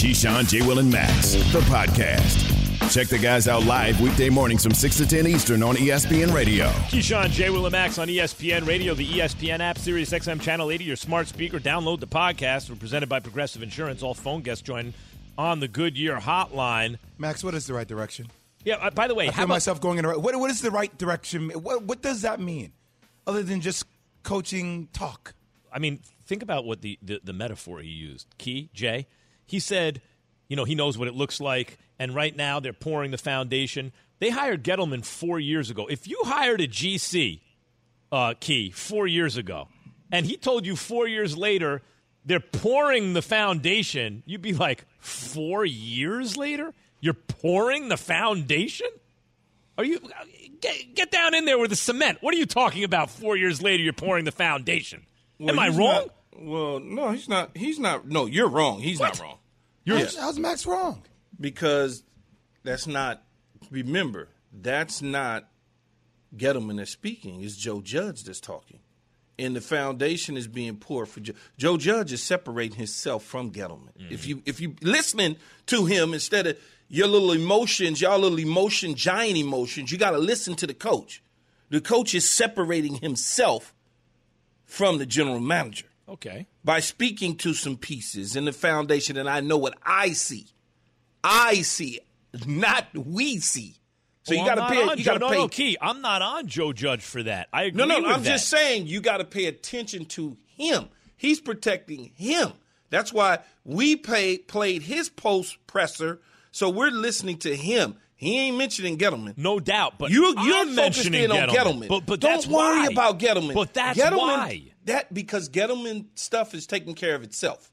Keyshawn, J. Will, and Max, the podcast. Check the guys out live weekday mornings from 6 to 10 Eastern on ESPN Radio. Keyshawn, J. Will, and Max on ESPN Radio, the ESPN app, Sirius XM Channel 80, your smart speaker. Download the podcast. We're presented by Progressive Insurance. All phone guests join on the Goodyear hotline. Max, what is the right direction? Yeah, uh, by the way, I how feel about, myself going in the right. What, what is the right direction? What, what does that mean, other than just coaching talk? I mean, think about what the, the, the metaphor he used. Key, Jay, he said, you know, he knows what it looks like, and right now they're pouring the foundation. They hired Gettleman four years ago. If you hired a GC, uh, Key, four years ago, and he told you four years later they're pouring the foundation, you'd be like, four years later? You're pouring the foundation? Are you get, get down in there with the cement? What are you talking about? Four years later, you're pouring the foundation. Well, Am I wrong? not- well, no, he's not. He's not. No, you're wrong. He's not wrong. How's, how's Max wrong? because that's not. Remember, that's not Gettleman that's speaking. It's Joe Judge that's talking, and the foundation is being poured for Joe. Joe Judge is separating himself from Gettleman. If mm-hmm. you if you listening to him instead of your little emotions, y'all little emotion giant emotions, you got to listen to the coach. The coach is separating himself from the general manager Okay. By speaking to some pieces in the foundation, and I know what I see. I see, not we see. So Well, you got to pay. You got to no, pay. no, Key. I'm not on Joe Judge for that. I agree no, no, I'm just saying you got to pay attention to him. He's protecting him. That's why we pay, played his post presser. So we're listening to him. He ain't mentioning Gettleman. No doubt, but you, I'm you're focused mentioning in on Gettleman. But, but don't that's worry why. about Gettleman. But that's Gettleman, why. That because Gettleman stuff is taking care of itself.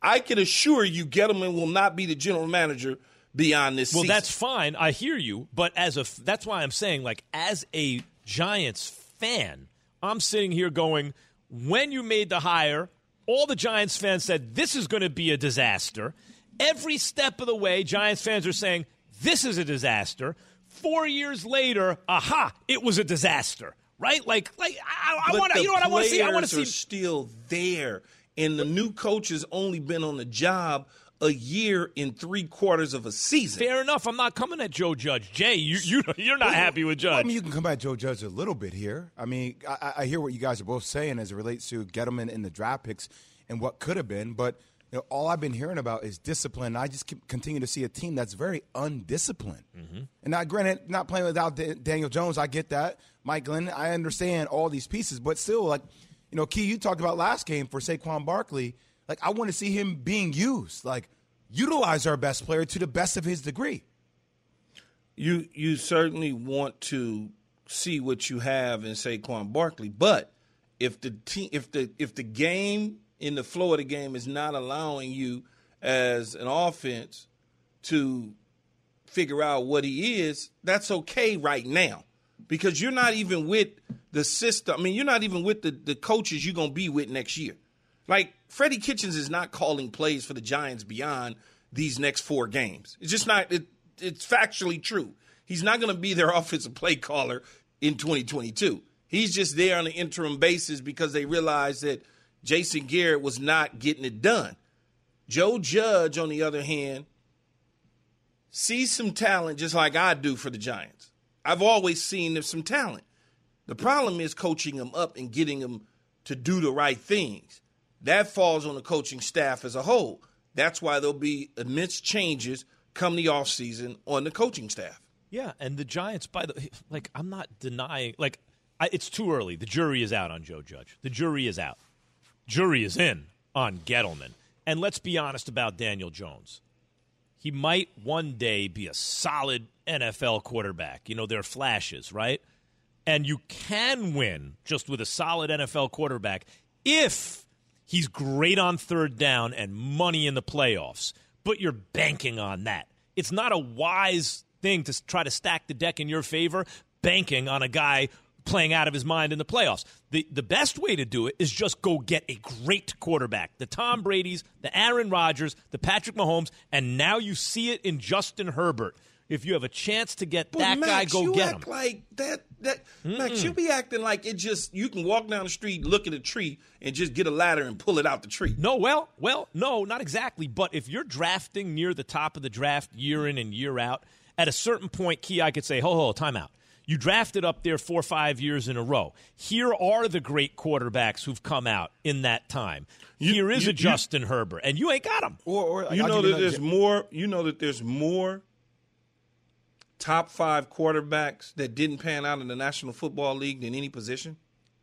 I can assure you, Gettleman will not be the general manager beyond this Well, season. that's fine. I hear you, but as a that's why I'm saying like as a Giants fan, I'm sitting here going, when you made the hire, all the Giants fans said this is going to be a disaster. Every step of the way, Giants fans are saying this is a disaster. 4 years later, aha, it was a disaster. Right? Like like I, I want to you know what I want to see? I want to see still there, and the new coach has only been on the job a year and three quarters of a season. Fair enough. I'm not coming at Joe Judge. Jay, you you you're not happy with Judge. I mean, you can come at Joe Judge a little bit here. I mean, I, I hear what you guys are both saying as it relates to Gettleman in the draft picks and what could have been, but you know, all I've been hearing about is discipline. I just continue to see a team that's very undisciplined. Mm-hmm. And now, granted, not playing without Da- Daniel Jones, I get that. Mike Glennon, I understand all these pieces, but still, like, you know, Key, you talked about last game for Saquon Barkley. Like, I want to see him being used. Like, utilize our best player to the best of his degree. you you certainly want to see what you have in Saquon Barkley, but if the team, if the if the game in the flow of the game is not allowing you as an offense to figure out what he is, that's okay right now because you're not even with the system. I mean, you're not even with the, the coaches you're going to be with next year. Like, Freddie Kitchens is not calling plays for the Giants beyond these next four games. It's just not, it, it's factually true. He's not going to be their offensive play caller in 2022. He's just there on an interim basis because they realize that Jason Garrett was not getting it done. Joe Judge, on the other hand, sees some talent just like I do for the Giants. I've always seen there's some talent. The problem is coaching them up and getting them to do the right things. That falls on the coaching staff as a whole. That's why there'll be immense changes come the offseason on the coaching staff. Yeah, and the Giants, by the like, I'm not denying. Like, I, it's too early. The jury is out on Joe Judge. The jury is out. Jury is in on Gettleman. And let's be honest about Daniel Jones. He might one day be a solid NFL quarterback. You know, there are flashes, right? And you can win just with a solid NFL quarterback if he's great on third down and money in the playoffs. But you're banking on that. It's not a wise thing to try to stack the deck in your favor, banking on a guy playing out of his mind in the playoffs. The the best way to do it is just go get a great quarterback. The Tom Brady's, the Aaron Rodgers, the Patrick Mahomes, and now you see it in Justin Herbert. If you have a chance to get But that Max, guy, go you get act him. Like that, that Max, you be acting like it just you can walk down the street, look at a tree, and just get a ladder and pull it out the tree. No, well, well, no, not exactly. But if you're drafting near the top of the draft year in and year out, at a certain point, Key, I could say, ho, ho, time out. You drafted up there four or five years in a row. Here are the great quarterbacks who've come out in that time. You- Here is you- a Justin Herbert, and you ain't got him. Or, or You I'll know that there's example. more. You know that there's more top five quarterbacks that didn't pan out in the National Football League than any position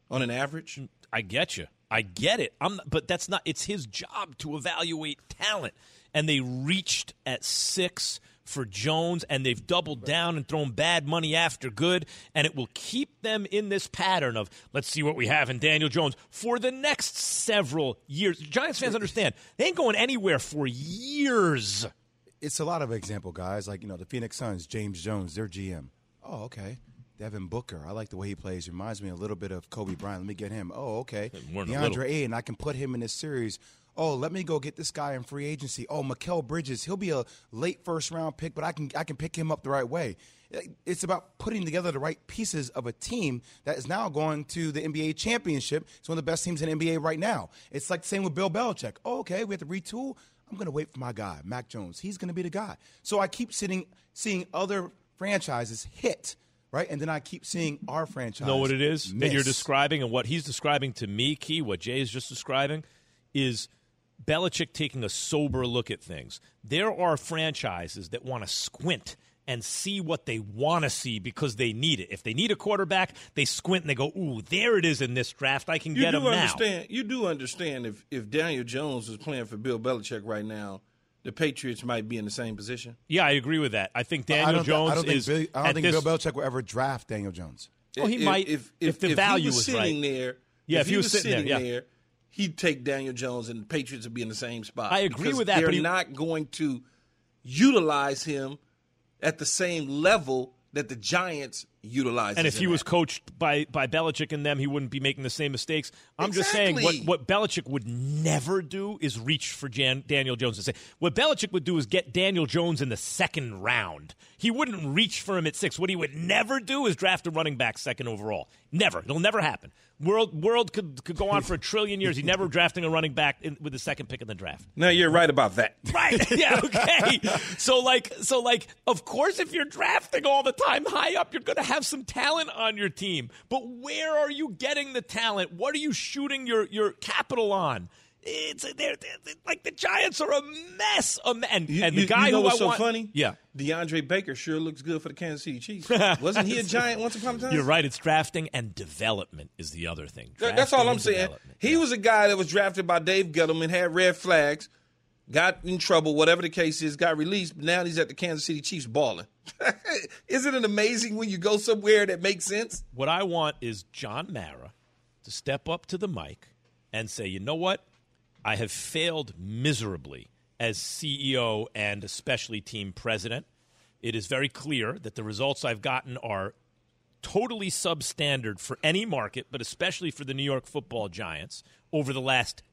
on an average. I get you. I get it. I'm, but that's not. It's his job to evaluate talent, and they reached at six for Jones, and they've doubled down and thrown bad money after good, and it will keep them in this pattern of let's see what we have in Daniel Jones for the next several years. Giants fans understand they ain't going anywhere for years. it's a lot of example guys like you know the Phoenix Suns, James Jones, their GM. Oh, okay. Devin Booker, I like the way he plays. Reminds me a little bit of Kobe Bryant. Let me get him. Oh, okay. More than a little. DeAndre Ayton, I can put him in this series. Oh, let me go get this guy in free agency. Oh, Mikal Bridges, he'll be a late first round pick, but I can I can pick him up the right way. It's about putting together the right pieces of a team that is now going to the NBA championship. It's one of the best teams in the NBA right now. It's like the same with Bill Belichick. Oh, okay, we have to retool. I'm going to wait for my guy, Mac Jones. He's going to be the guy. So I keep sitting, seeing other franchises hit, right? And then I keep seeing our franchise. know what it is that you're describing and what he's describing to me, Key, what Jay is just describing, is Belichick taking a sober look at things. There are franchises that want to squint and see what they want to see because they need it. If they need a quarterback, they squint and they go, "Ooh, there it is in this draft. I can You get do him now." understand. You do understand if if Daniel Jones was playing for Bill Belichick right now, the Patriots might be in the same position. Yeah, I agree with that. I think Daniel I don't, thi- Jones I don't think, is. Bill, I don't think this- Bill Belichick will ever draft Daniel Jones. Well, he might if- if the value he was, was sitting right. there. Yeah, if, if he was sitting there, yeah. there, he'd take Daniel Jones, and the Patriots would be in the same spot. I agree with that, They're but he- not going to utilize him at the same level that the Giants utilize. And if he was at. coached by by Belichick and them, he wouldn't be making the same mistakes. I'm just saying what Exactly. what Belichick would never do is reach for Jan, Daniel Jones and say what Belichick would do is get Daniel Jones in the second round. He wouldn't reach for him at six. What he would never do is draft a running back second overall. Never. It'll never happen. World world could could go on for a trillion years. He never drafting a running back in, with the second pick in the draft. No, you're right about that. Right. Yeah. Okay. so like, so like, of course, if you're drafting all the time high up, you're going to have some talent on your team. But where are you getting the talent? What are you shooting your your capital on? It's uh, they're, they're- like the Giants are a mess. A and, You- and the you- guy you know who what's I so want, funny? Yeah. DeAndre Baker sure looks good for the Kansas City Chiefs. Wasn't he a Giant once upon a time? You're right. It's drafting and development is the other thing. That- That's all I'm saying. He was a guy that was drafted by Dave Gettleman, had red flags, got in trouble, whatever the case is, got released. But now he's at the Kansas City Chiefs balling. Isn't it amazing when you go somewhere that makes sense? What I want is John Mara to step up to the mic and say, you know what? I have failed miserably as CEO and especially team president. It is very clear that the results I've gotten are totally substandard for any market, but especially for the New York football giants over the last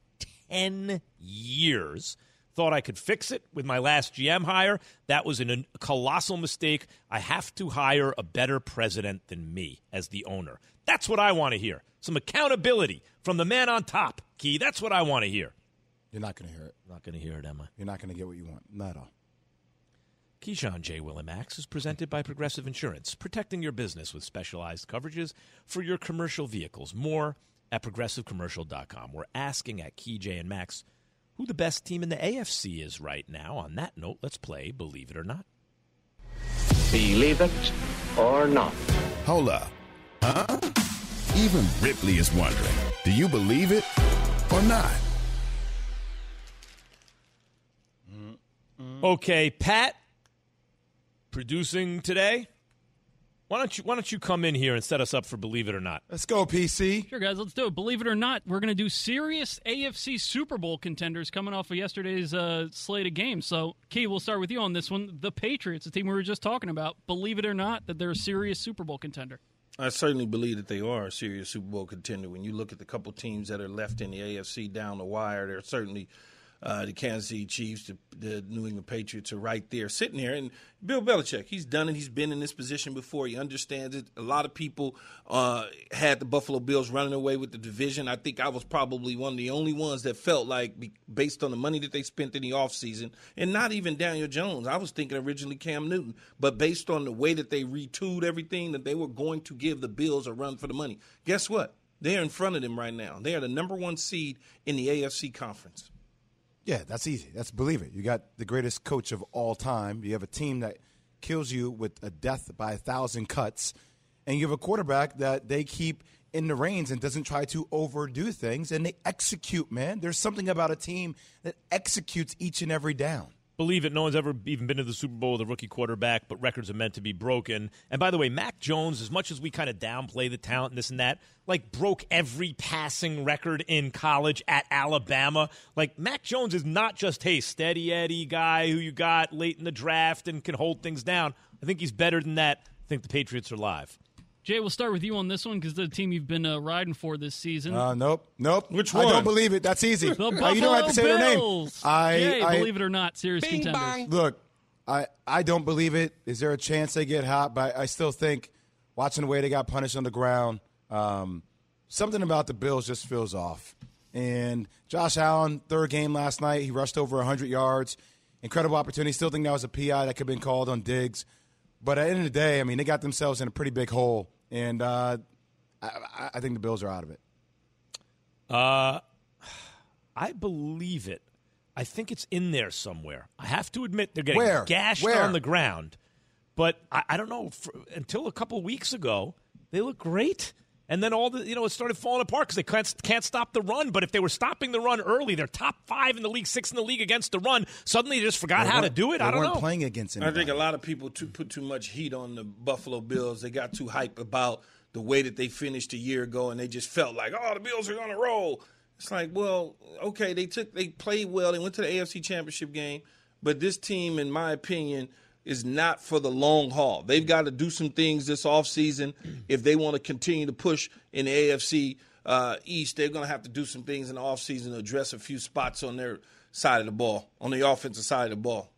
10 years. Thought I could fix it with my last GM hire. That was an, a colossal mistake. I have to hire a better president than me as the owner. That's what I want to hear. Some accountability from the man on top, Key. That's what I want to hear. You're not going to hear it. I'm not going to hear it, am I? You're not going to get what you want. Not at all. Keyshawn J. Willimax is presented by Progressive Insurance, protecting your business with specialized coverages for your commercial vehicles. More at progressivecommercial.com. We're asking at Key J and Max who the best team in the AFC is right now. On that note, let's play Believe It or Not. Believe it or not. Hold up. Huh? Even Ripley is wondering do you believe it or not? Okay, Pat, producing today. Why don't you Why don't you come in here and set us up for Believe It or Not? Let's go, PC. Sure, guys, let's do it. Believe it or not, we're going to do serious AFC Super Bowl contenders coming off of yesterday's uh, slate of games. So, Key, we'll start with you on this one. The Patriots, the team we were just talking about, believe it or not, that they're a serious Super Bowl contender. I certainly believe that they are a serious Super Bowl contender. When you look at the couple teams that are left in the AFC down the wire, they're certainly uh, the Kansas City Chiefs, the, the, New England Patriots are right there sitting there. And Bill Belichick, he's done it. He's been in this position before. He understands it. A lot of people uh, had the Buffalo Bills running away with the division. I think I was probably one of the only ones that felt like, based on the money that they spent in the offseason, and not even Daniel Jones, I was thinking originally Cam Newton, but based on the way that they retooled everything, that they were going to give the Bills a run for the money. Guess what? They're in front of them right now. They are the number one seed in the AFC conference. Yeah, that's easy. That's believe it. You got the greatest coach of all time. You have a team that kills you with a death by a thousand cuts, and you have a quarterback that they keep in the reins and doesn't try to overdo things, and they execute. Man, there's something about a team that executes each and every down believe it. No one's ever even been to the Super Bowl with a rookie quarterback, but records are meant to be broken. And by the way, Mac Jones, as much as we kind of downplay the talent and this and that, like broke every passing record in college at Alabama. Like Mac Jones is not just hey steady Eddie guy who you got late in the draft and can hold things down. I think he's better than that. I think the Patriots are live. Jay, we'll start with you on this one because the team you've been uh, riding for this season. Uh, nope, nope. Which one? I don't believe it. That's easy. The Buffalo uh, you don't have to say Bills. their name. I, Jay, I, believe it or not, serious Bing contenders. bang. Look, I, I don't believe it. Is there a chance they get hot? But I still think, watching the way they got punished on the ground, um, something about the Bills just feels off. And Josh Allen, third game last night, he rushed over 100 yards. Incredible opportunity. Still think that was a PI that could have been called on Diggs. But at the end of the day, I mean, they got themselves in a pretty big hole and uh, I, I, think the Bills are out of it. Uh, I believe it. I think it's in there somewhere. I have to admit they're getting Where? gashed Where? on the ground, but I, I don't know. For, until a couple weeks ago, they look great. And then all the you know it started falling apart because they can't, can't stop the run. But if they were stopping the run early, they're top five in the league, six in the league against the run. Suddenly, they just forgot They how to do it. They I don't weren't know. playing against I think a lot of people too, put too much heat on the Buffalo Bills. They got too hype about the way that they finished a year ago, and they just felt like, oh, the Bills are going to roll. It's like, well, okay, they took, they played well. They went to the AFC Championship game, but this team, in my opinion, is not for the long haul. They've got to do some things this offseason if they want to continue to push in the AFC uh, East. They're going to have to do some things in the offseason to address a few spots on their side of the ball, on the offensive side of the ball.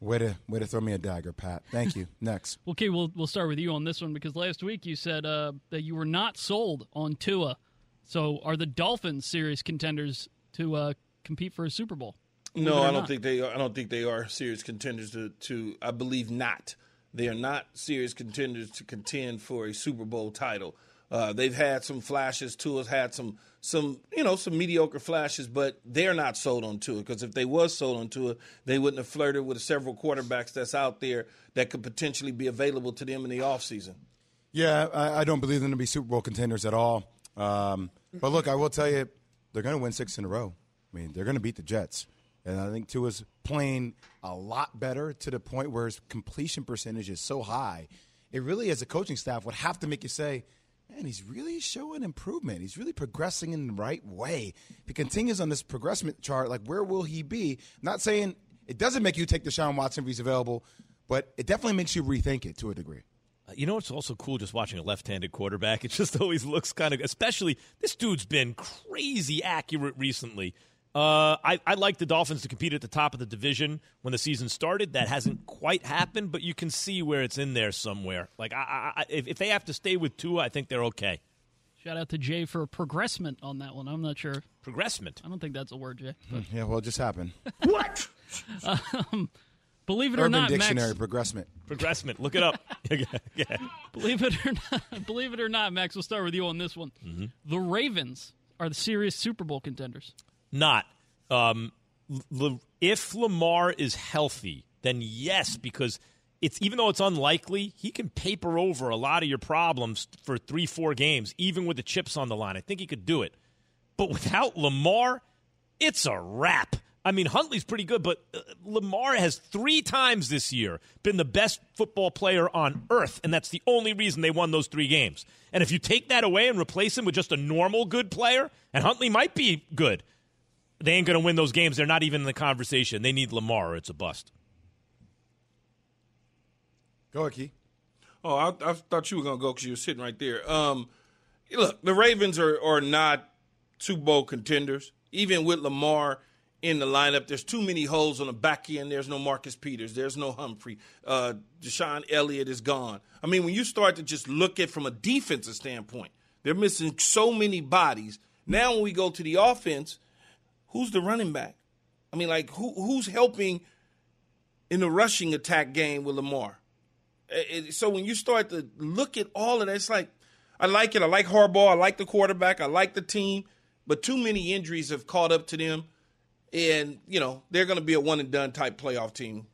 Way to way to throw me a dagger, Pat. Thank you. Next. Okay, we'll we'll start with you on this one because last week you said uh, that you were not sold on Tua. So, are the Dolphins serious contenders to uh, compete for a Super Bowl? No, I don't think they. Are, I don't think they are serious contenders to, to. I believe not. They are not serious contenders to contend for a Super Bowl title. Uh, they've had some flashes. Tua's had some, some, you know, some mediocre flashes, but they're not sold on Tua because if they was sold on Tua, they wouldn't have flirted with several quarterbacks that's out there that could potentially be available to them in the offseason. Yeah, I, I don't believe them to be Super Bowl contenders at all. Um, but look, I will tell you, they're going to win six in a row. I mean, they're going to beat the Jets, and I think Tua's playing a lot better to the point where his completion percentage is so high. It really, as a coaching staff, would have to make you say, "Man, he's really showing improvement. He's really progressing in the right way." If he continues on this progression chart, like where will he be? not saying it doesn't make you take Deshaun Watson if he's available, but it definitely makes you rethink it to a degree. Uh, You know what's also cool just watching a left-handed quarterback? It just always looks kind of, especially this dude's been crazy accurate recently. Uh, I, I like the Dolphins to compete at the top of the division when the season started. That hasn't quite happened, but you can see where it's in there somewhere. Like, I, I, I, if, if they have to stay with Tua, I think they're okay. Shout out to Jay for progressment on that one. I'm not sure. Progressment. I don't think that's a word, Jay. But Yeah, well, it just happened. What? Believe it or not. Urban not, Dictionary, Max, progressment. Progressment. Look it up. yeah. believe it or not, believe it or not, Max, we'll start with you on this one. Mm-hmm. The Ravens are the serious Super Bowl contenders. Not. Um, if Lamar is healthy, then yes, because it's even though it's unlikely, he can paper over a lot of your problems for three, four games, even with the chips on the line. I think he could do it. But without Lamar, it's a wrap. I mean, Huntley's pretty good, but uh, Lamar has three times this year been the best football player on earth, and that's the only reason they won those three games. And if you take that away and replace him with just a normal good player, and Huntley might be good, they ain't going to win those games. They're not even in the conversation. They need Lamar or it's a bust. Go ahead, Key. Oh, I, I thought you were going to go because you were sitting right there. Um, look, the Ravens are, are not Super Bowl contenders. Even with Lamar in the lineup. There's too many holes on the back end. There's no Marcus Peters. There's no Humphrey. Uh, DeShon Elliott is gone. I mean, when you start to just look at from a defensive standpoint, they're missing so many bodies. Now, when we go to the offense, who's the running back? I mean, like who who's helping in the rushing attack game with Lamar? It, so when you start to look at all of that, it's like I like it. I like Harbaugh. I like the quarterback. I like the team. But too many injuries have caught up to them, and you know they're going to be a one and done type playoff team.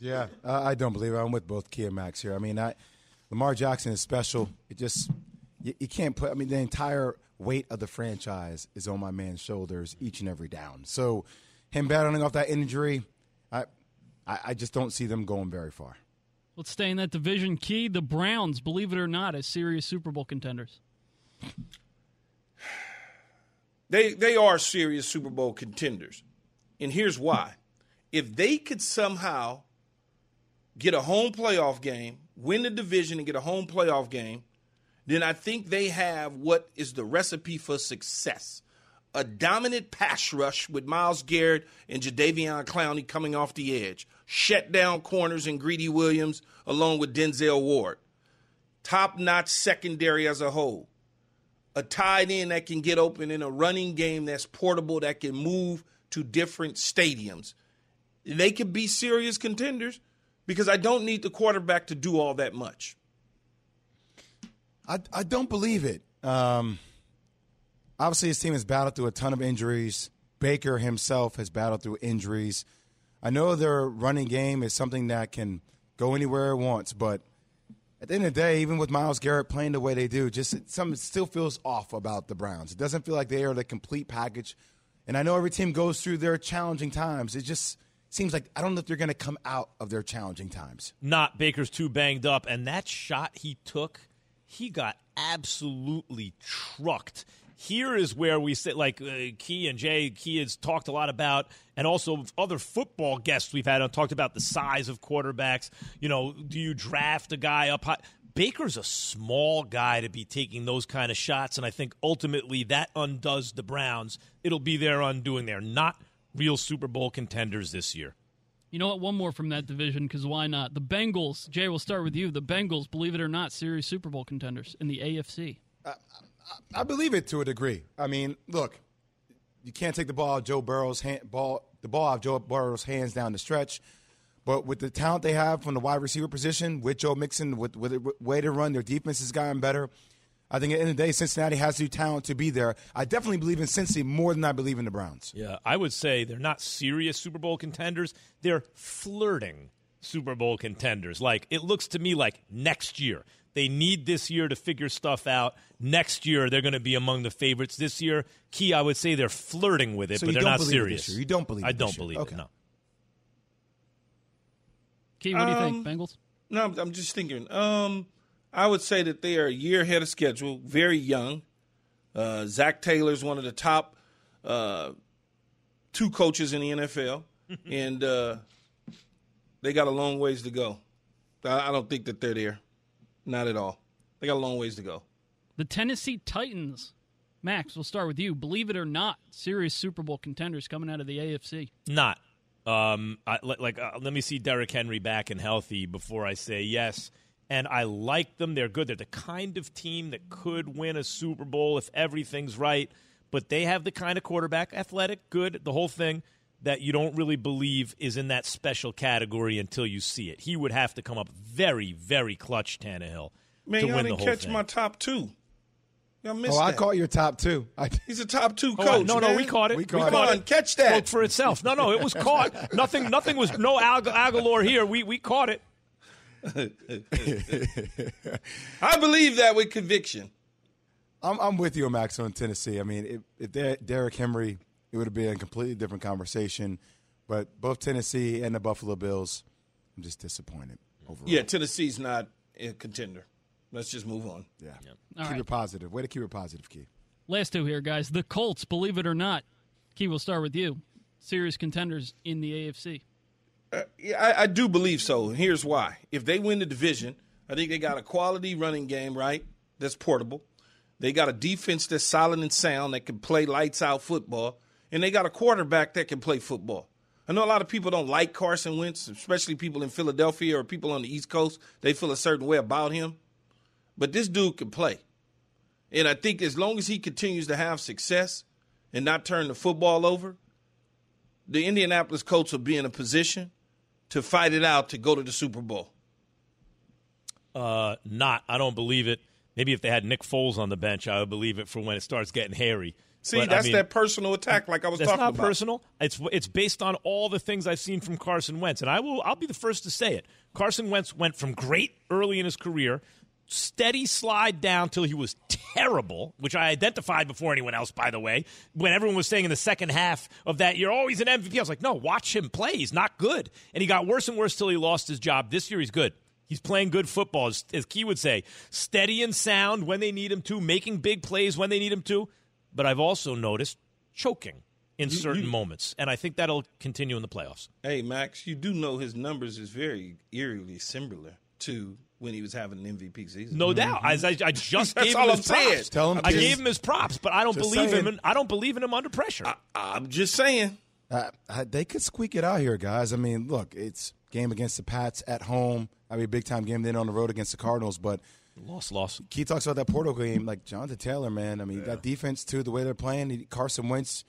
Yeah, I don't believe it. I'm with both and Max here. I mean, I, Lamar Jackson is special. It just you, you can't put. I mean, the entire weight of the franchise is on my man's shoulders each and every down. So him battling off that injury, I, I, I just don't see them going very far. Let's stay in that division. Key, the Browns, believe it or not, as serious Super Bowl contenders. They they are serious Super Bowl contenders. And here's why. If they could somehow get a home playoff game, win the division and get a home playoff game, then I think they have what is the recipe for success. A dominant pass rush with Myles Garrett and Jadeveon Clowney coming off the edge. Shut down corners and Greedy Williams along with Denzel Ward. Top notch secondary as a whole. A tight end that can get open in a running game that's portable, that can move to different stadiums. They could be serious contenders because I don't need the quarterback to do all that much. I, I don't believe it. Um, obviously, his team has battled through a ton of injuries. Baker himself has battled through injuries. I know their running game is something that can go anywhere it wants, but at the end of the day, even with Myles Garrett playing the way they do, just something still feels off about the Browns. It doesn't feel like they are the complete package. And I know every team goes through their challenging times. It just seems like I don't know if they're going to come out of their challenging times. Not Baker's too banged up, and that shot he took he got absolutely trucked. Here is where we sit, like uh, Key and Jay. Key has talked a lot about, and also other football guests we've had on talked about the size of quarterbacks. You know, do you draft a guy up high? Baker's a small guy to be taking those kind of shots, and I think ultimately that undoes the Browns. It'll be their undoing. They're not real Super Bowl contenders this year. You know what? One more from that division because why not? The Bengals. Jay, we'll start with you. The Bengals, believe it or not, serious Super Bowl contenders in the AFC. Uh, I believe it to a degree. I mean, look, you can't take the ball out Joe Burrow's hand, ball the ball out Joe Burrow's hands down the stretch. But with the talent they have from the wide receiver position, with Joe Mixon, with, with the way to run, their defense has gotten better. I think at the end of the day, Cincinnati has the talent to be there. I definitely believe in Cincy more than I believe in the Browns. Yeah, I would say they're not serious Super Bowl contenders. They're flirting Super Bowl contenders. Like, it looks to me like next year. They need this year to figure stuff out. Next year, they're going to be among the favorites. This year, Key, I would say they're flirting with it, so but they're not serious. You don't believe I don't believe okay. it, no. Key, what do you think, um, Bengals? No, I'm just thinking. Um, I would say that they are a year ahead of schedule, very young. Uh, Zac Taylor is one of the top uh, two coaches in the NFL, and uh, they got a long ways to go. I, I don't think that they're there, not at all. They got a long ways to go. The Tennessee Titans, Max. We'll start with you. Believe it or not, serious Super Bowl contenders coming out of the AFC. Not. Um, I, like, uh, let me see Derrick Henry back and healthy before I say yes and I like them. They're good. They're the kind of team that could win a Super Bowl if everything's right. But they have the kind of quarterback, athletic, good, the whole thing, that you don't really believe is in that special category until you see it. He would have to come up very, very clutch, Tannehill, Man, to y'all win didn't the whole catch thing. my top two. Y'all missed oh, that. I caught your top two. I, He's a top two coach. no, no, man. we caught it. We caught Come it. on, catch that. Spoke for itself. No, no, it was caught. nothing, nothing was no Ag- Aguilar here. We we caught it. I believe that with conviction. I'm, I'm with you, Max, on Tennessee. I mean, if, if they're Derrick Henry, it would have been a completely different conversation. But both Tennessee and the Buffalo Bills, I'm just disappointed overall. Yeah, Tennessee's not a contender. Let's just move on. Yeah. All keep right. it positive. Way to keep it positive, Key. Last two here, guys. The Colts, believe it or not. Key, we'll start with you. Serious contenders in the AFC. Uh, yeah, I, I do believe so. And here's why. If they win the division, I think they got a quality running game, right? That's portable. They got a defense that's solid and sound that can play lights out football. and they got a quarterback that can play football. I know a lot of people don't like Carson Wentz, especially people in Philadelphia or people on the East Coast. They feel a certain way about him. But this dude can play. And I think as long as he continues to have success and not turn the football over, the Indianapolis Colts will be in a position to fight it out to go to the Super Bowl. Uh, not. I don't believe it. Maybe if they had Nick Foles on the bench, I would believe it for when it starts getting hairy. See, But, I that's mean, that personal attack, like I was talking That's talking not about. personal. It's it's based on all the things I've seen from Carson Wentz, and I will I'll be the first to say it. Carson Wentz went from great early in his career, steady slide down till he was terrible, which I identified before anyone else. By the way, when everyone was saying in the second half of that you're always an MVP," I was like, "No, watch him play. He's not good." And he got worse and worse till he lost his job. This year, he's good. He's playing good football, as, as Key would say, steady and sound when they need him to, making big plays when they need him to. But I've also noticed choking in certain moments, and I think that'll continue in the playoffs. Hey, Max, you do know his numbers is very eerily similar to when he was having an MVP season. No doubt. As I, I just That's gave all him I'm his saying. props. Tell him I to- gave him his props, but I don't Just believe him. saying. In, I don't believe in him under pressure. I'm just saying. Uh, they could squeak it out here, guys. I mean, look, it's game against the Pats at home. I mean, a big time game then on the road against the Cardinals. But loss, loss. Key talks about that Porto game, like Jonathan Taylor, man. I mean, that defense too, the way they're playing. Carson Wentz,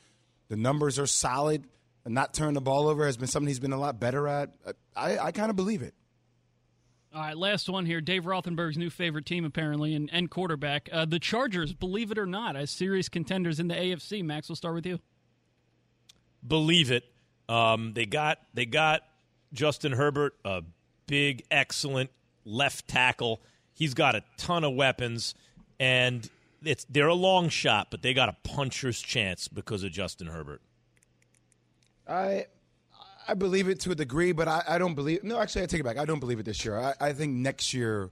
the numbers are solid. And not turning the ball over has been something he's been a lot better at. I, I kind of believe it. All right, last one here. Dave Rothenberg's new favorite team, apparently, and, and quarterback. Uh, the Chargers, believe it or not, as serious contenders in the AFC. Max, we'll start with you. Believe it. Um, they got they got Justin Herbert, a big, excellent left tackle. He's got a ton of weapons, and it's they're a long shot, but they got a puncher's chance because of Justin Herbert. I I believe it to a degree, but I, I don't believe. No, actually, I take it back. I don't believe it this year. I, I think next year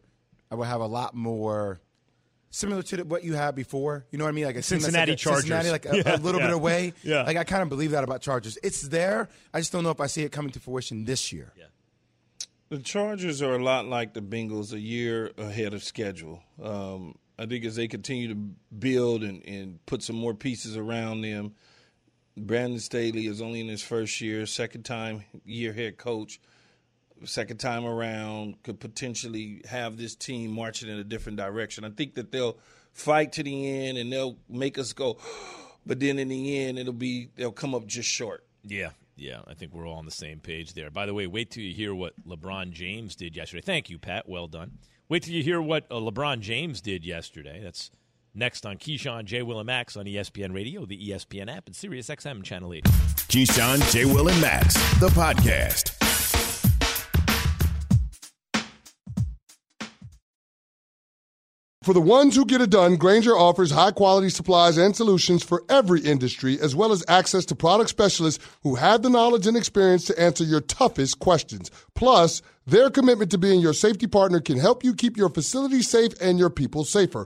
I will have a lot more similar to the, what you had before. You know what I mean? Like a team that's Cincinnati like a, Chargers. Cincinnati, like a, Yeah, a little yeah. bit away. Yeah. Like I kind of believe that about Chargers. It's there. I just don't know if I see it coming to fruition this year. Yeah. The Chargers are a lot like the Bengals, a year ahead of schedule. Um, I think as they continue to build and, and put some more pieces around them, Brandon Staley is only in his first year, second time year head coach, second time around, could potentially have this team marching in a different direction. I think that they'll fight to the end and they'll make us go, but then in the end, it'll be they'll come up just short. Yeah, yeah. I think we're all on the same page there. By the way, wait till you hear what LeBron James did yesterday. Thank you, Pat. Well done. Wait till you hear what uh, LeBron James did yesterday. That's next on Keyshawn J. Will and Max on ESPN Radio, the ESPN app, and Sirius XM Channel 8. Keyshawn, J. Will, and Max, the podcast. For the ones who get it done, Grainger offers high quality supplies and solutions for every industry, as well as access to product specialists who have the knowledge and experience to answer your toughest questions. Plus, their commitment to being your safety partner can help you keep your facility safe and your people safer.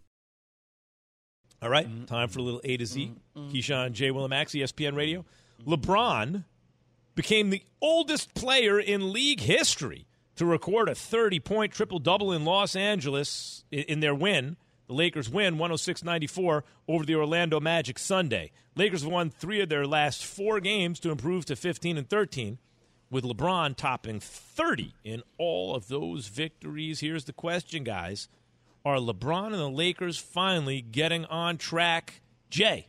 All right, mm-hmm. time for a little A to Z. Mm-hmm. Keyshawn J. Will and Max, ESPN Radio. LeBron became the oldest player in league history to record a 30 point triple double in Los Angeles in their win. The Lakers win 106 94 over the Orlando Magic Sunday. Lakers won three of their last four games to improve to 15 and 13, with LeBron topping 30 in all of those victories. Here's the question, guys Are LeBron and the Lakers finally getting on track? Jay.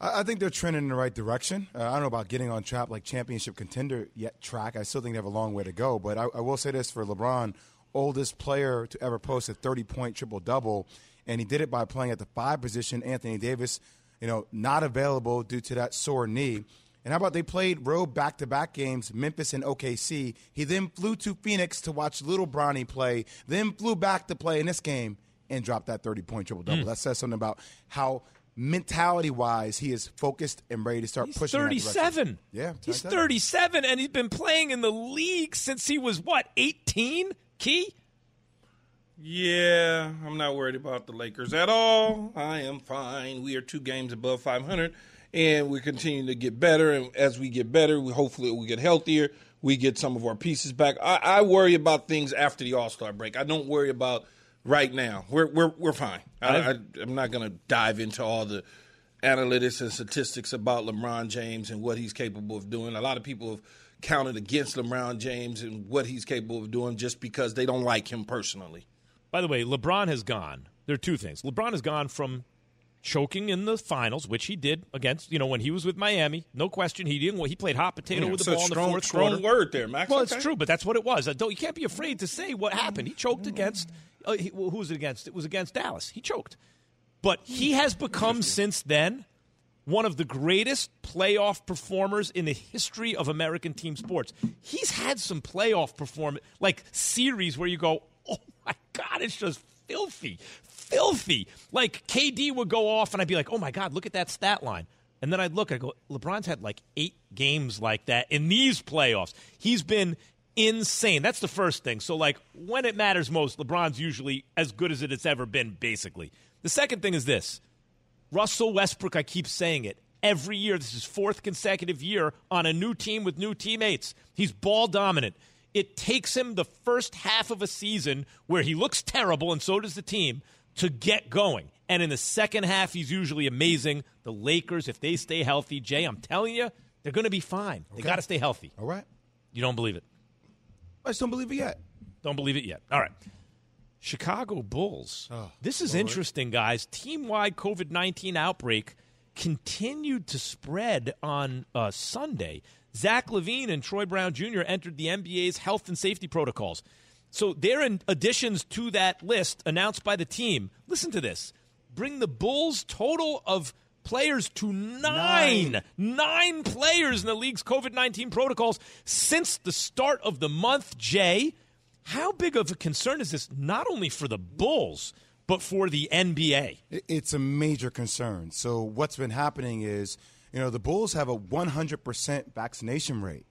I think they're trending in the right direction. Uh, I don't know about getting on track like championship contender yet track. I still think they have a long way to go. But I, I will say this for LeBron, oldest player to ever post a 30 point triple double, and he did it by playing at the five position. Anthony Davis, you know, not available due to that sore knee. And how about they played road back to back games, Memphis and OKC. He then flew to Phoenix to watch little Bronny play, then flew back to play in this game and dropped that 30 point triple double. Hmm. That says something about how mentality wise he is focused and ready to start He's pushing. in that 37. Yeah, He's 37. 37, and he's been playing in the league since he was, what, 18? Key? Yeah, I'm not worried about the Lakers at all. I am fine. We are two games above 500, and we're continuing to get better. And as we get better, we hopefully we get healthier. We get some of our pieces back. I, I worry about things after the All Star break. I don't worry about right now. We're we're we're fine. I, I, I'm not going to dive into all the analytics and statistics about LeBron James and what he's capable of doing. A lot of people have counted against LeBron James and what he's capable of doing just because they don't like him personally. By the way, LeBron has gone. There are two things. LeBron has gone from choking in the finals, which he did against, you know, when he was with Miami. No question, he didn't. He played hot potato Yeah, with the so ball in the strong- fourth strong quarter. word there, Max. Well, Okay. it's true, but that's what it was. Uh, Don't, you can't be afraid to say what happened. He choked against. Uh, he, who was it against? It was against Dallas. He choked, but he has become since then one of the greatest playoff performers in the history of American team sports. He's had some playoff performance, like series where you go, "Oh my god, it's just filthy, filthy." Like KD would go off, and I'd be like, "Oh my god, look at that stat line." And then I'd look, I go, LeBron's had like eight games like that in these playoffs. He's been insane. That's the first thing. So, like, when it matters most, LeBron's usually as good as it's ever been, basically. The second thing is this Russell Westbrook, I keep saying it. Every year, this is fourth consecutive year on a new team with new teammates. He's ball dominant. It takes him the first half of a season where he looks terrible, and so does the team, to get going. And in the second half, he's usually amazing. The Lakers, if they stay healthy, Jay, I'm telling you, they're going to be fine. They got to stay healthy. All right. You don't believe it? I just don't believe it yet. Don't believe it yet. All right. Chicago Bulls. Oh, this is interesting, guys. Team wide COVID 19 outbreak continued to spread on uh, Sunday. Zach LaVine and Troy Brown Jr. entered the NBA's health and safety protocols. So, their in- additions to that list announced by the team, listen to this, bring the Bulls' total of players to nine. Nine. Nine players in the league's COVID 19 protocols since the start of the month, Jay. How big of a concern is this, not only for the Bulls, but for the NBA? It's a major concern. So what's been happening is, you know, the Bulls have a 100% vaccination rate,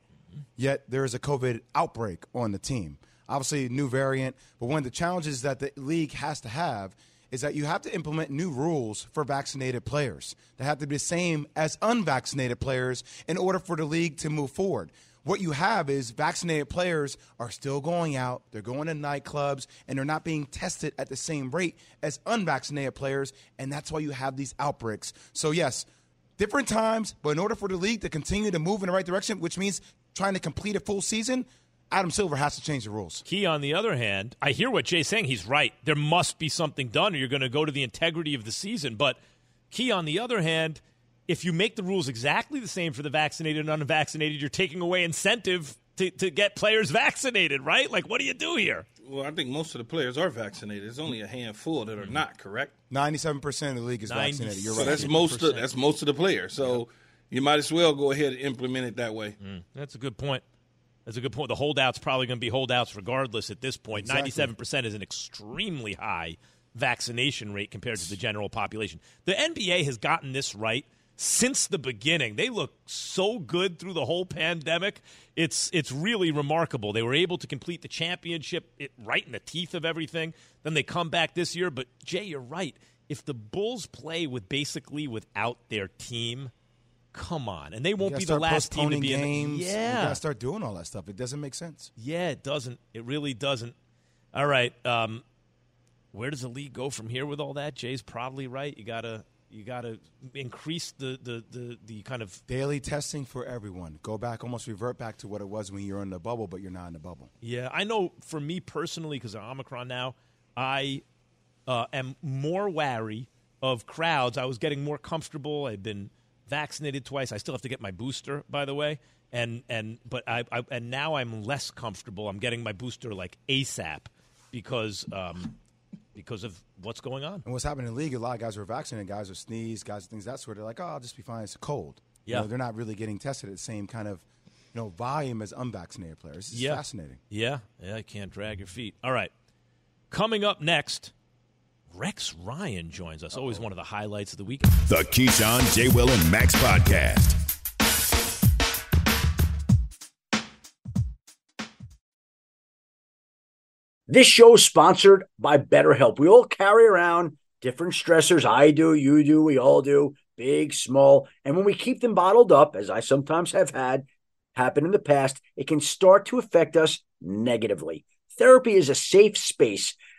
yet there is a COVID outbreak on the team. Obviously, new variant, but one of the challenges that the league has to have is that you have to implement new rules for vaccinated players. They have to be the same as unvaccinated players in order for the league to move forward. What you have is vaccinated players are still going out, they're going to nightclubs, and they're not being tested at the same rate as unvaccinated players, and that's why you have these outbreaks. So, yes, different times, but in order for the league to continue to move in the right direction, which means trying to complete a full season, Adam Silver has to change the rules. Key, on the other hand, I hear what Jay's saying. He's right. There must be something done, or you're going to go to the integrity of the season. But, Key, on the other hand, if you make the rules exactly the same for the vaccinated and unvaccinated, you're taking away incentive to, to get players vaccinated, right? Like, what do you do here? Well, I think most of the players are vaccinated. There's only a handful that are not. Correct. 97% of the league is vaccinated. You're So right. that's most. Of, that's most of the players. So you might as well go ahead and implement it that way. Mm. That's a good point. That's a good point. The holdouts probably going to be holdouts regardless at this point. Exactly. Ninety-seven percent is an extremely high vaccination rate compared to the general population. The NBA has gotten this right since the beginning. They look so good through the whole pandemic. It's it's really remarkable. They were able to complete the championship it, right in the teeth of everything. Then they come back this year. But Jay, you're right. If the Bulls play with basically without their team, come on, and they won't be the last team to be in. games. The, You yeah, got to start doing all that stuff. It doesn't make sense. yeah, it doesn't. It really doesn't. All right. Um, where does the league go from here with all that? Jay's probably right. You gotta you gotta increase the the the, the kind of Daily testing for everyone. Go back, almost revert back to what it was when you're in the bubble, but you're not in the bubble. yeah. I know for me personally, because of Omicron now, I uh, am more wary of crowds. I was getting more comfortable. I've been vaccinated twice. I still have to get my booster, by the way. And and but I, I and now I'm less comfortable. I'm getting my booster like ASAP because um, because of what's going on. And what's happening in the league, a lot of guys who are vaccinated, guys who sneeze, guys things that sort. They're like, oh, I'll just be fine. It's a cold. You Yeah. know, they're not really getting tested at the same kind of you know volume as unvaccinated players. It's Yeah. fascinating. Yeah, yeah, I can't drag your feet. All right. Coming up next, Rex Ryan joins us. Always one of the highlights of the week. The Keyshawn, J. Will, and Max podcast. This show is sponsored by BetterHelp. We all carry around different stressors. I do, you do, we all do, big, small. And when we keep them bottled up, as I sometimes have had happen in the past, it can start to affect us negatively. Therapy is a safe space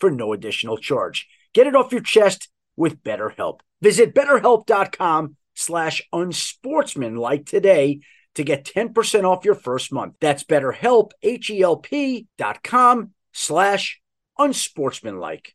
for no additional charge. Get it off your chest with BetterHelp. Visit betterhelp.com slash unsportsmanlike today to get 10% off your first month. That's betterhelp, H-E-L-P dot com slash unsportsmanlike.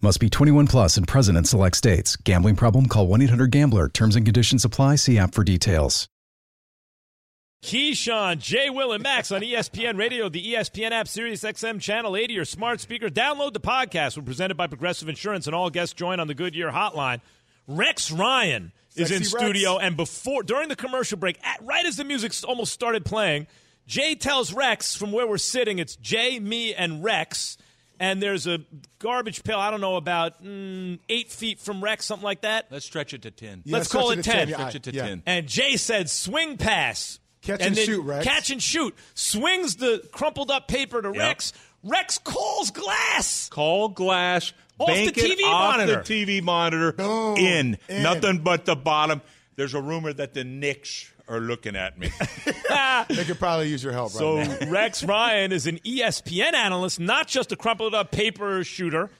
Must be 21 plus and present in select states. Gambling problem? Call 1 800 Gambler. Terms and conditions apply. See app for details. Keyshawn, Jay, Will, and Max on ESPN Radio, the ESPN app, Sirius XM Channel 80, your smart speaker. Download the podcast. We're presented by Progressive Insurance, and all guests join on the Goodyear Hotline. Rex Ryan is in Rex. studio, and before during the commercial break, at, right as the music almost started playing, Jay tells Rex from where we're sitting, it's Jay, me, and Rex, and there's a garbage pail. I don't know about mm, eight feet from Rex, something like that. Let's stretch it to 10. Yeah, Let's call stretch it to 10. Yeah, Stretch it to yeah. 10. And Jay said, swing pass. Catch and then shoot, Rex. Catch and shoot. Swings the crumpled up paper to Rex. Rex calls glass. Call glass. Off bank the it TV off monitor. the TV monitor. Boom. In. In. Nothing but the bottom. There's a rumor that the Knicks are looking at me. They could probably use your help So right now. Rex Ryan is an ESPN analyst, not just a crumpled up paper shooter.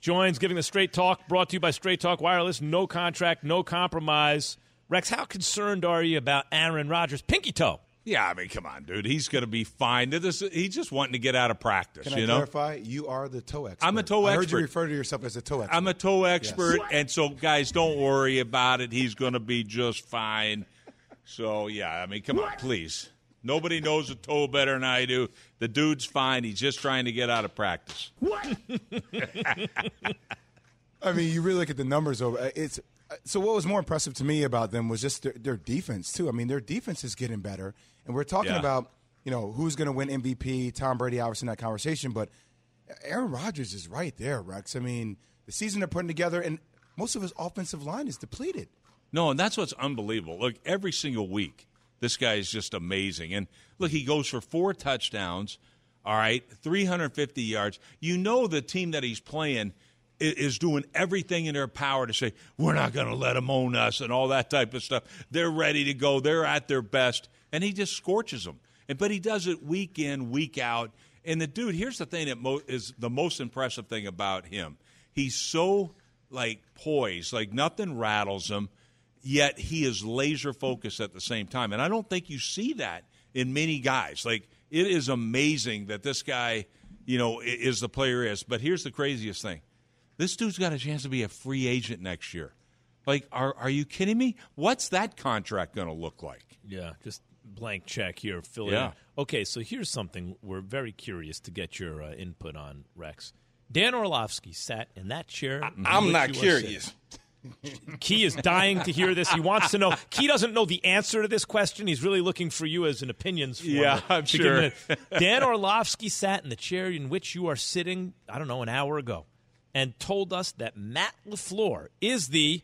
Joins giving the straight talk, brought to you by Straight Talk Wireless. No contract, no compromise. Rex, how concerned are you about Aaron Rodgers' pinky toe? yeah, I mean, come on, dude. He's going to be fine. This- He's just wanting to get out of practice, Can you I know? clarify? You are the toe expert. I'm a toe I heard expert. you refer to yourself as a toe expert. I'm a toe expert, and so guys, don't worry about it. He's going to be just fine. So yeah, I mean, come on, please. Nobody knows the toe better than I do. The dude's fine. He's just trying to get out of practice. What? I mean, you really look at the numbers over. uh, It's uh, so. What was more impressive to me about them was just their, their defense too. I mean, their defense is getting better, and we're talking Yeah. about you know who's going to win MVP. Tom Brady, obviously, in that conversation, but Aaron Rodgers is right there, Rex. I mean, the season they're putting together, and most of his offensive line is depleted. No, and that's what's unbelievable. Look, every single week, this guy is just amazing. And look, he goes for four touchdowns, all right, 350 yards. You know the team that he's playing is doing everything in their power to say, we're not going to let them own us and all that type of stuff. They're ready to go, they're at their best. And he just scorches them. And, but he does it week in, week out. And the dude, here's the thing that mo- is the most impressive thing about him. He's so like poised, like nothing rattles him yet he is laser focused at the same time. And I don't think you see that in many guys. Like it is amazing that this guy, you know, is the player he is. But here's the craziest thing: this dude's got a chance to be a free agent next year. Like, are are you kidding me? What's that contract going to look like? Yeah, just blank check here, fill Yeah. in. Okay, so here's something we're very curious to get your uh, input on, Rex. Dan Orlovsky sat in that chair. in I'm not you are curious. Sitting. Key is dying to hear this. He wants to know. Key doesn't know the answer to this question. He's really looking for you as an opinions. former Yeah, I'm sure. Dan Orlovsky sat in the chair in which you are sitting. I don't know, an hour ago, and told us that Matt LaFleur is the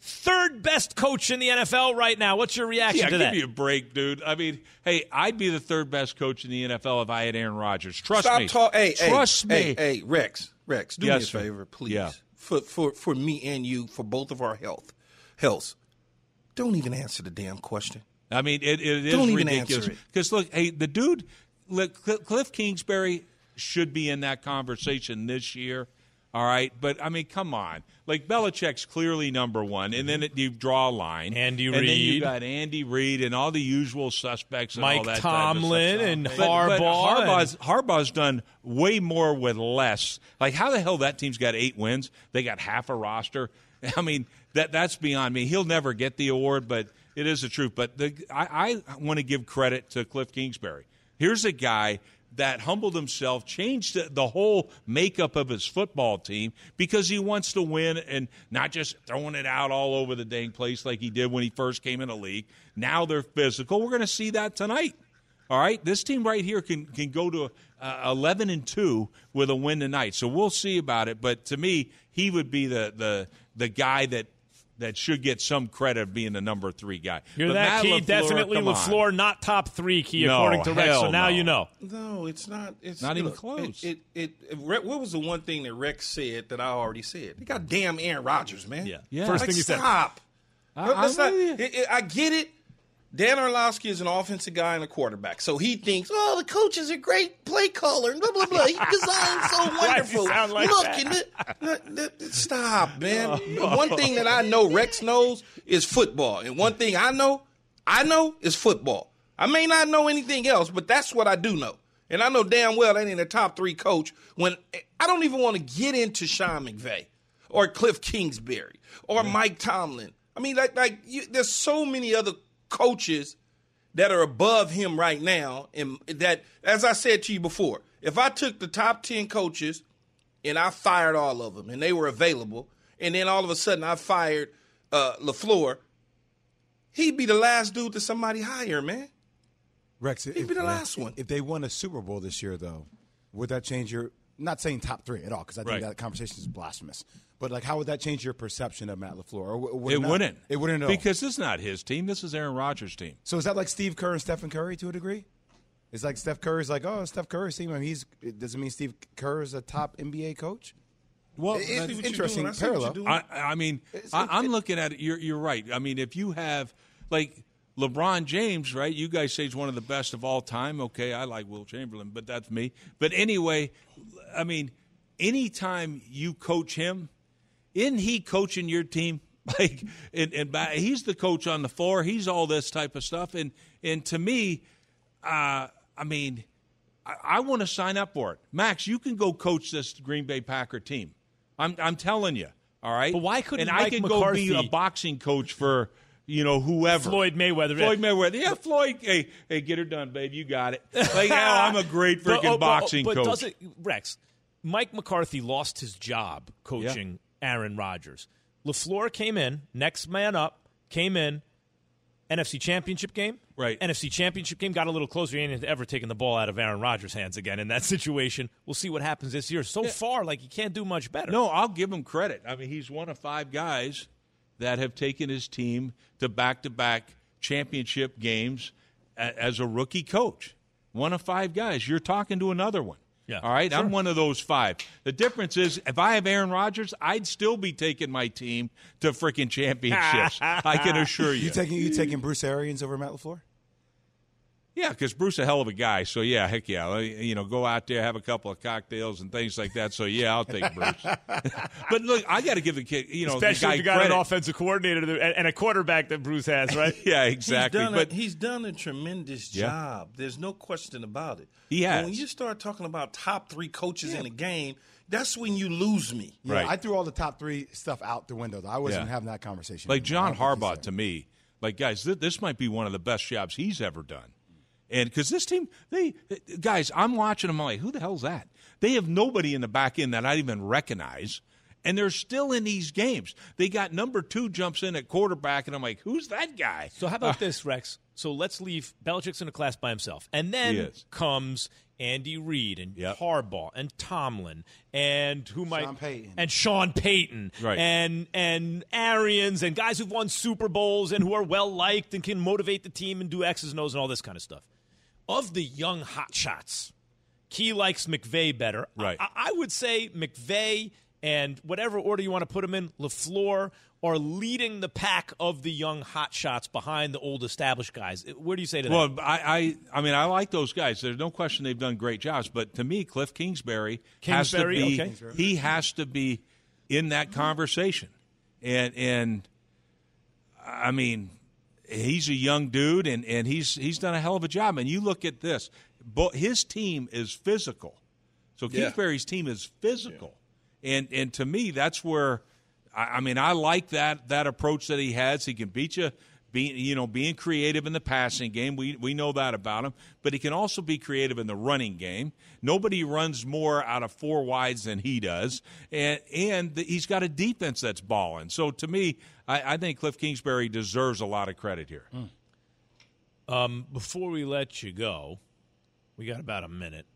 third best coach in the NFL right now. What's your reaction to that? Yeah, to give that? me a break, dude. I mean, hey, I'd be the third best coach in the NFL if I had Aaron Rodgers. Trust me. Stop me. talk- Hey, Trust hey, me. Hey, hey, Rex, Rex, do Yes, me a sir. favor, please. Yeah. For for for me and you, for both of our health, health. Don't even answer the damn question. I mean, it, it is Don't even ridiculous. answer it. Because look, hey, the dude, look, Kliff Kingsbury should be in that conversation this year. All right, but I mean, come on. Like Belichick's clearly number one, and then it, you draw a line. Andy Reid. and then you got Andy Reid and all the usual suspects, and all Mike Tomlin and But- Harbaugh But Harbaugh's, Harbaugh's done way more with less. Like, how the hell that team's got eight wins? They got half a roster. I mean, that that's beyond me. He'll never get the award, but it is the truth. But the, I, I want to give credit to Kliff Kingsbury. Here's a guy that humbled himself, changed the, whole makeup of his football team because he wants to win and not just throwing it out all over the dang place like he did when he first came in the league. Now they're physical. We're going to see that tonight. All right, this team right here can can go to uh, eleven and two with a win tonight. So we'll see about it. But to me, he would be the the the guy that that should get some credit of being the number three guy. Hear But that, Matt Key? LaFleur, Definitely come on. LaFleur, not top three, Key, No, according to Rex. So now no. you know. No, it's not. It's Not even look, close. It, it, it, Re- what was the one thing that Rex said that I already said? They got damn Aaron Rodgers, man. Yeah. Yeah. First Like, thing he said. stop. I- Let's I'm not- it- it- I get it. Dan Orlovsky is an offensive guy and a quarterback, so he thinks, "Oh, the coach is a great play caller." and Blah blah blah. He designed so Why does he wonderful. like Look, that? and it- n- n- stop, man. Oh. One thing that I know Rex knows is football, and one thing I know, I know is football. I may not know anything else, but that's what I do know. And I know damn well that ain't a top three coach. When I don't even want to get into Sean McVay or Kliff Kingsbury or mm. Mike Tomlin. I mean, like, like you, there's so many other coaches that are above him right now, and that, as I said to you before, if I took the top ten coaches and I fired all of them, and they were available, and then all of a sudden I fired uh, LaFleur, he'd be the last dude that somebody hire, man. Rex, He'd be the last one. If they won a Super Bowl this year, though, would that change your? Not saying top three at all, because I think Right. that conversation is blasphemous. But like, how would that change your perception of Matt LaFleur? Or, would It not? wouldn't. It wouldn't because this is not his team. This is Aaron Rodgers' team. So is that like Steve Kerr and Stephen Curry to a degree? It's like Steph Curry's like, oh, Steph Curry's team. I mean, he's. It doesn't mean Steve Kerr is a top NBA coach. Well, It- it's interesting doing. I see what you're parallel. I, I mean, I, I'm looking at it. You're, you're right. I mean, if you have like LeBron James, right? You guys say he's one of the best of all time. Okay, I like Wilt Chamberlain, but that's me. But anyway, I mean, anytime you coach him, isn't he coaching your team? Like, and, and by, he's the coach on the floor. He's all this type of stuff. And and to me, uh, I mean, I, I want to sign up for it. Max, you can go coach this Green Bay Packer team. I'm I'm telling you. All right. But why couldn't and I Mike can go be a boxing coach for you know whoever Floyd Mayweather. Floyd Mayweather. Yeah, Floyd. Hey, hey, get her done, babe. You got it. Like, yeah, I'm a great freaking oh, But- oh, but- boxing but coach. does it, Rex? Mike McCarthy lost his job coaching Aaron Rodgers. LaFleur came in, next man up, came in, NFC Championship game. Right. NFC Championship game got a little closer. He ain't ever taken the ball out of Aaron Rodgers' hands again in that situation. We'll see what happens this year. So far, like he can't do much better. No, I'll give him credit. I mean, he's one of five guys that have taken his team to back-to-back championship games a- as a rookie coach. One of five guys. You're talking to another one. Yeah, All right, sure. I'm one of those five. The difference is, if I have Aaron Rodgers, I'd still be taking my team to freaking championships. I can assure you. You taking you taking Bruce Arians over Matt LaFleur? Yeah, because Bruce a hell of a guy. So yeah, heck yeah, you know, go out there, have a couple of cocktails and things like that. So yeah, I'll take Bruce. but look, I got to give the kid, you know, Especially the guy if you got credit. an offensive coordinator and and a quarterback that Bruce has, right? yeah, exactly. He's done, but a, he's done a tremendous Yeah. job. There's no question about it. He has. When you start talking about top three coaches in a game, that's when you lose me. Yeah, Right. I threw all the top three stuff out the window. Though. I wasn't Yeah. having that conversation. like anymore. John I don't think he's Harbaugh to me, like guys, th- this might be one of the best jobs he's ever done. And because this team, they guys, I'm watching them. I'm like, who the hell's that? They have nobody in the back end that I even recognize. and they're still in these games. They got number two jumps in at quarterback, and I'm like, who's that guy? So how about this, Rex? So let's leave Belichick's in a class by himself, and then He comes Andy Reid and Yep. Harbaugh and Tomlin and who might Sean Payton. and Sean Payton Right. and and Arians and guys who've won Super Bowls and who are well liked and can motivate the team and do X's and O's and all this kind of stuff. Of the young hotshots, Key likes McVay better. Right. I, I would say McVay and whatever order you want to put him in, LaFleur are leading the pack of the young hotshots behind the old established guys. Where do you say to that? Well, I, I, I mean, I like those guys. There's no question they've done great jobs. But to me, Kliff Kingsbury, Kingsbury, has to be. okay. He has to be in that conversation, and and I mean, he's a young dude, and, and he's he's done a hell of a job. And you look at this, but his team is physical. So Yeah. Kingsbury's team is physical, and and to me, that's where I, I mean, I like that that approach that he has. He can beat you. Being you know being creative in the passing game, we we know that about him. But he can also be creative in the running game. Nobody runs more out of four wides than he does, and and he's got a defense that's balling. So to me, I, I think Kliff Kingsbury deserves a lot of credit here. Um, before we let you go, we got about a minute.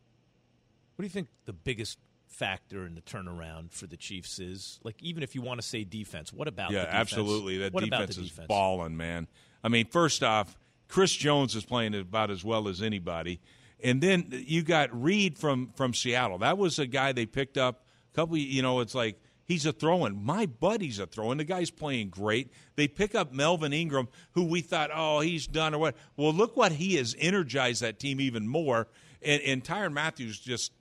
What do you think the biggest factor in the turnaround for the Chiefs is? Like, even if you want to say defense, what about Yeah, the defense? absolutely. That what about defense is defense? balling, man. I mean, first off, Chris Jones is playing about as well as anybody, and then you got Reed from from Seattle. That was a guy they picked up. A couple, you know, it's like he's a throwing. My buddy's a throwing. The guy's playing great. They pick up Melvin Ingram, who we thought, oh, he's done or what. Well, look what he has energized that team even more. And, and Tyrann Mathieu just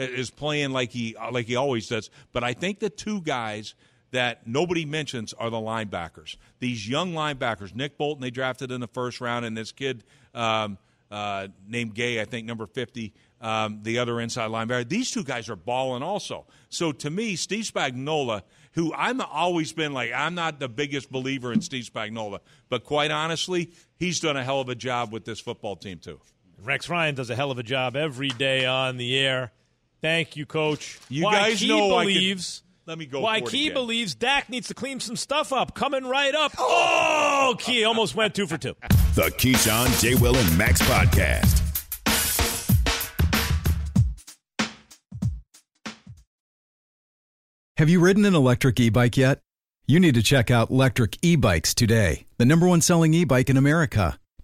is playing like he like he always does. But I think the two guys that nobody mentions are the linebackers. These young linebackers, Nick Bolton, they drafted in the first round, and this kid um, uh, named Gay, I think number fifty, um, the other inside linebacker. These two guys are balling also. So to me, Steve Spagnuolo. Who I'm always been like, I'm not the biggest believer in Steve Spagnuolo, but quite honestly, he's done a hell of a job with this football team too. Rex Ryan does a hell of a job every day on the air. Thank you, Coach. You Why guys Key know I could- believes. Let me go. Why for it Key believes Dak needs to clean some stuff up. Coming right up. Oh, oh Key almost went two for two. The Keyshawn, J. Will, and Max podcast. Have you ridden an electric e bike yet? You need to check out Lectric E Bikes today, the number one selling e bike in America.